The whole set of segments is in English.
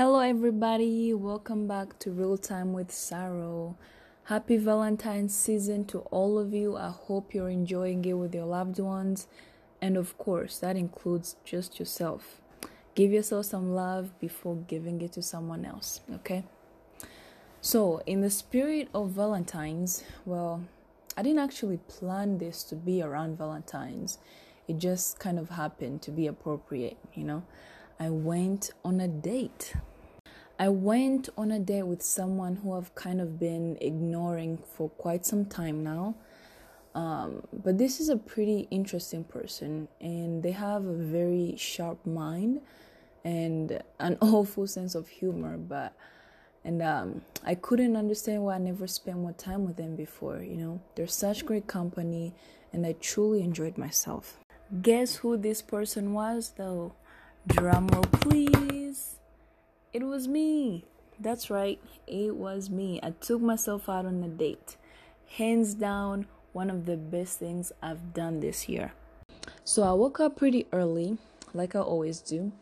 Hello, everybody. Welcome back to Real Time with Sorrow. Happy Valentine's season to all of you. I hope you're enjoying it with your loved ones. And of course, that includes just yourself. Give yourself some love before giving it to someone else, okay? So, in the spirit of Valentine's, well, I didn't actually plan this to be around Valentine's. It just kind of happened to be appropriate, you know? I went on a date. I went on a date with someone who I've kind of been ignoring for quite some time now. Um, but this is a pretty interesting person, and they have a very sharp mind and an awful sense of humor. But and um, I couldn't understand why I never spent more time with them before. You know, they're such great company, and I truly enjoyed myself. Guess who this person was, though? Drumroll, please. It was me. That's right, it was me. I took myself out on a date. Hands down, one of the best things I've done this year. So I woke up pretty early, like I always do,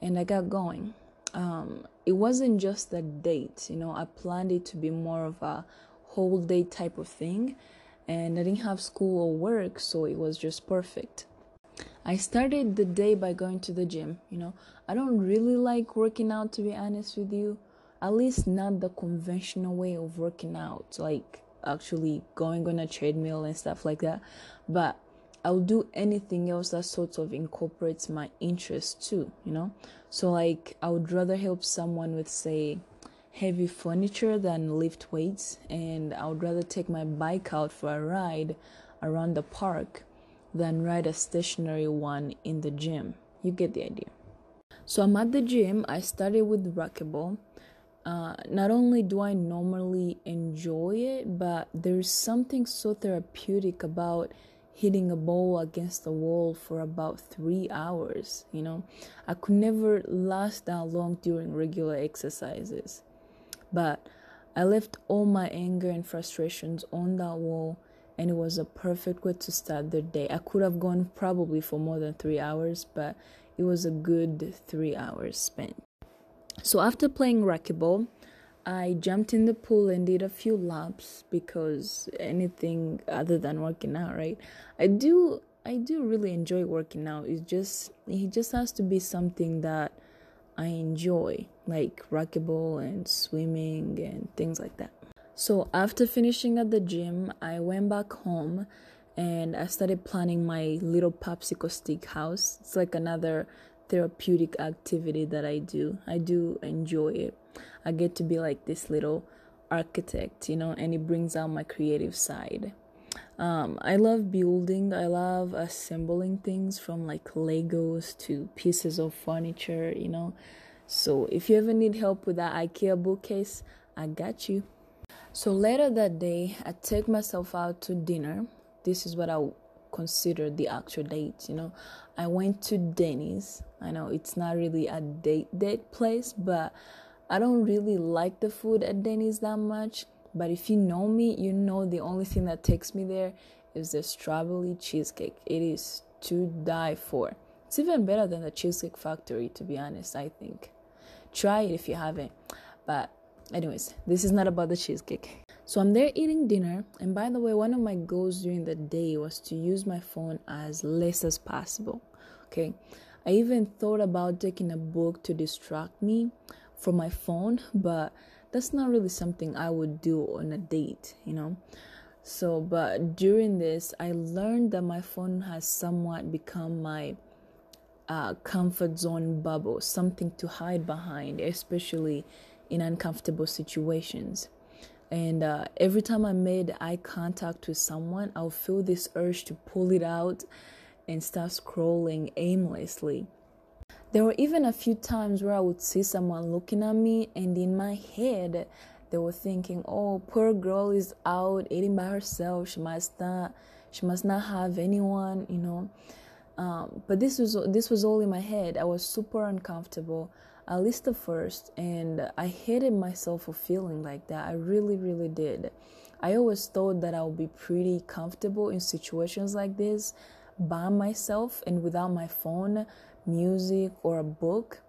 and I got going. Um, it wasn't just a date, you know, I planned it to be more of a whole day type of thing, and I didn't have school or work, so it was just perfect. I started the day by going to the gym. You know, I don't really like working out to be honest with you. At least not the conventional way of working out, like actually going on a treadmill and stuff like that. But I'll do anything else that sort of incorporates my interest too, you know? So, like, I would rather help someone with, say, heavy furniture than lift weights, and I would rather take my bike out for a ride around the park than ride a stationary one in the gym. You get the idea. So I'm at the gym. I started with racquetball. Uh, not only do I normally enjoy it, but there's something so therapeutic about hitting a ball against the wall for about three hours. You know, I could never last that long during regular exercises, but I left all my anger and frustrations on that wall and it was a perfect way to start the day. I could have gone probably for more than three hours, but it was a good three hours spent. So after playing racquetball, I jumped in the pool and did a few laps because anything other than working out, right? I do I do really enjoy working out. It's just it just has to be something that I enjoy, like racquetball and swimming and things like that. So after finishing at the gym, I went back home and I started planning my little popsicle stick house. It's like another therapeutic activity that I do. I do enjoy it. I get to be like this little architect, you know, and it brings out my creative side. Um, I love building, I love assembling things from like Legos to pieces of furniture, you know. So if you ever need help with that IKEA bookcase, I got you. So later that day, I take myself out to dinner. This is what I consider the actual date, you know. I went to Denny's. I know it's not really a date date place, but I don't really like the food at Denny's that much. But if you know me, you know the only thing that takes me there is the strawberry cheesecake. It is to die for. It's even better than the Cheesecake Factory, to be honest, I think. Try it if you haven't. But anyways this is not about the cheesecake. So i'm there eating dinner and by the way one of my goals during the day was to use my phone as less as possible okay? I even thought about taking a book to distract me from my phone but that's not really something i would do on a date you know? So but during this i learned that my phone has somewhat become my uh, comfort zone bubble something to hide behind especially in uncomfortable situations. And uh, every time I made eye contact with someone, I'll feel this urge to pull it out and start scrolling aimlessly. There were even a few times where I would see someone looking at me, and in my head, they were thinking, "Oh, poor girl is out eating by herself. She must not, she must not have anyone," you know. Um, but this was this was all in my head. I was super uncomfortable at least the first and i hated myself for feeling like that i really really did i always thought that i would be pretty comfortable in situations like this by myself and without my phone music or a book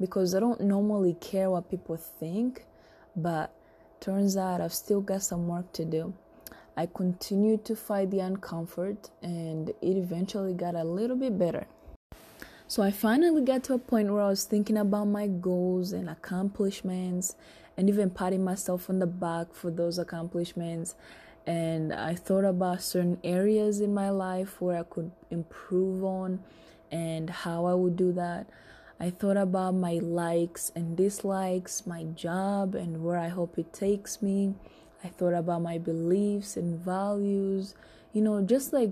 because I don't normally care what people think, but turns out I've still got some work to do. I continued to fight the uncomfort and it eventually got a little bit better. So I finally got to a point where I was thinking about my goals and accomplishments and even patting myself on the back for those accomplishments. And I thought about certain areas in my life where I could improve on and how I would do that. I thought about my likes and dislikes, my job and where I hope it takes me. I thought about my beliefs and values, you know, just like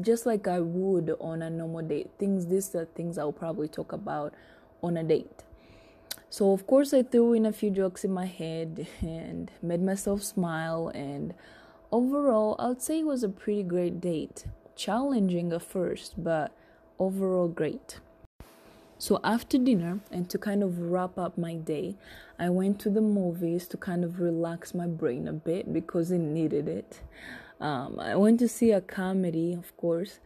just like I would on a normal date. Things, these are things I will probably talk about on a date. So, of course, I threw in a few jokes in my head and made myself smile. And overall, I would say it was a pretty great date. Challenging at first, but overall great. So, after dinner, and to kind of wrap up my day, I went to the movies to kind of relax my brain a bit because it needed it. Um, I went to see a comedy, of course,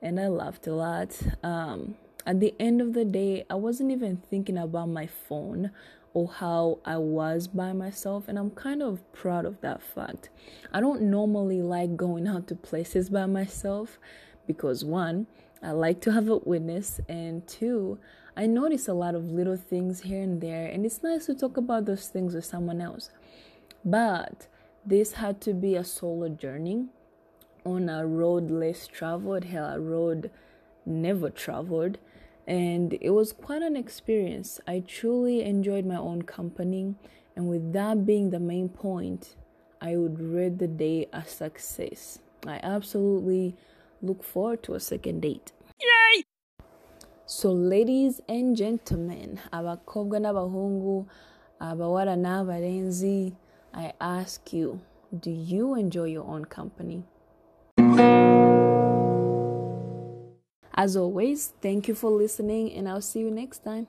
and I laughed a lot. Um, at the end of the day, I wasn't even thinking about my phone or how I was by myself, and I'm kind of proud of that fact. I don't normally like going out to places by myself because one, I like to have a witness, and two, I notice a lot of little things here and there, and it's nice to talk about those things with someone else. But this had to be a solo journey on a road less traveled, hell, a road never traveled. And it was quite an experience. I truly enjoyed my own company. And with that being the main point, I would rate the day a success. I absolutely look forward to a second date. Yay! So, ladies and gentlemen, abakobwa n'abahungu, abawara n'abarenzi, I ask you, do you enjoy your own company? As always, thank you for listening, and I'll see you next time.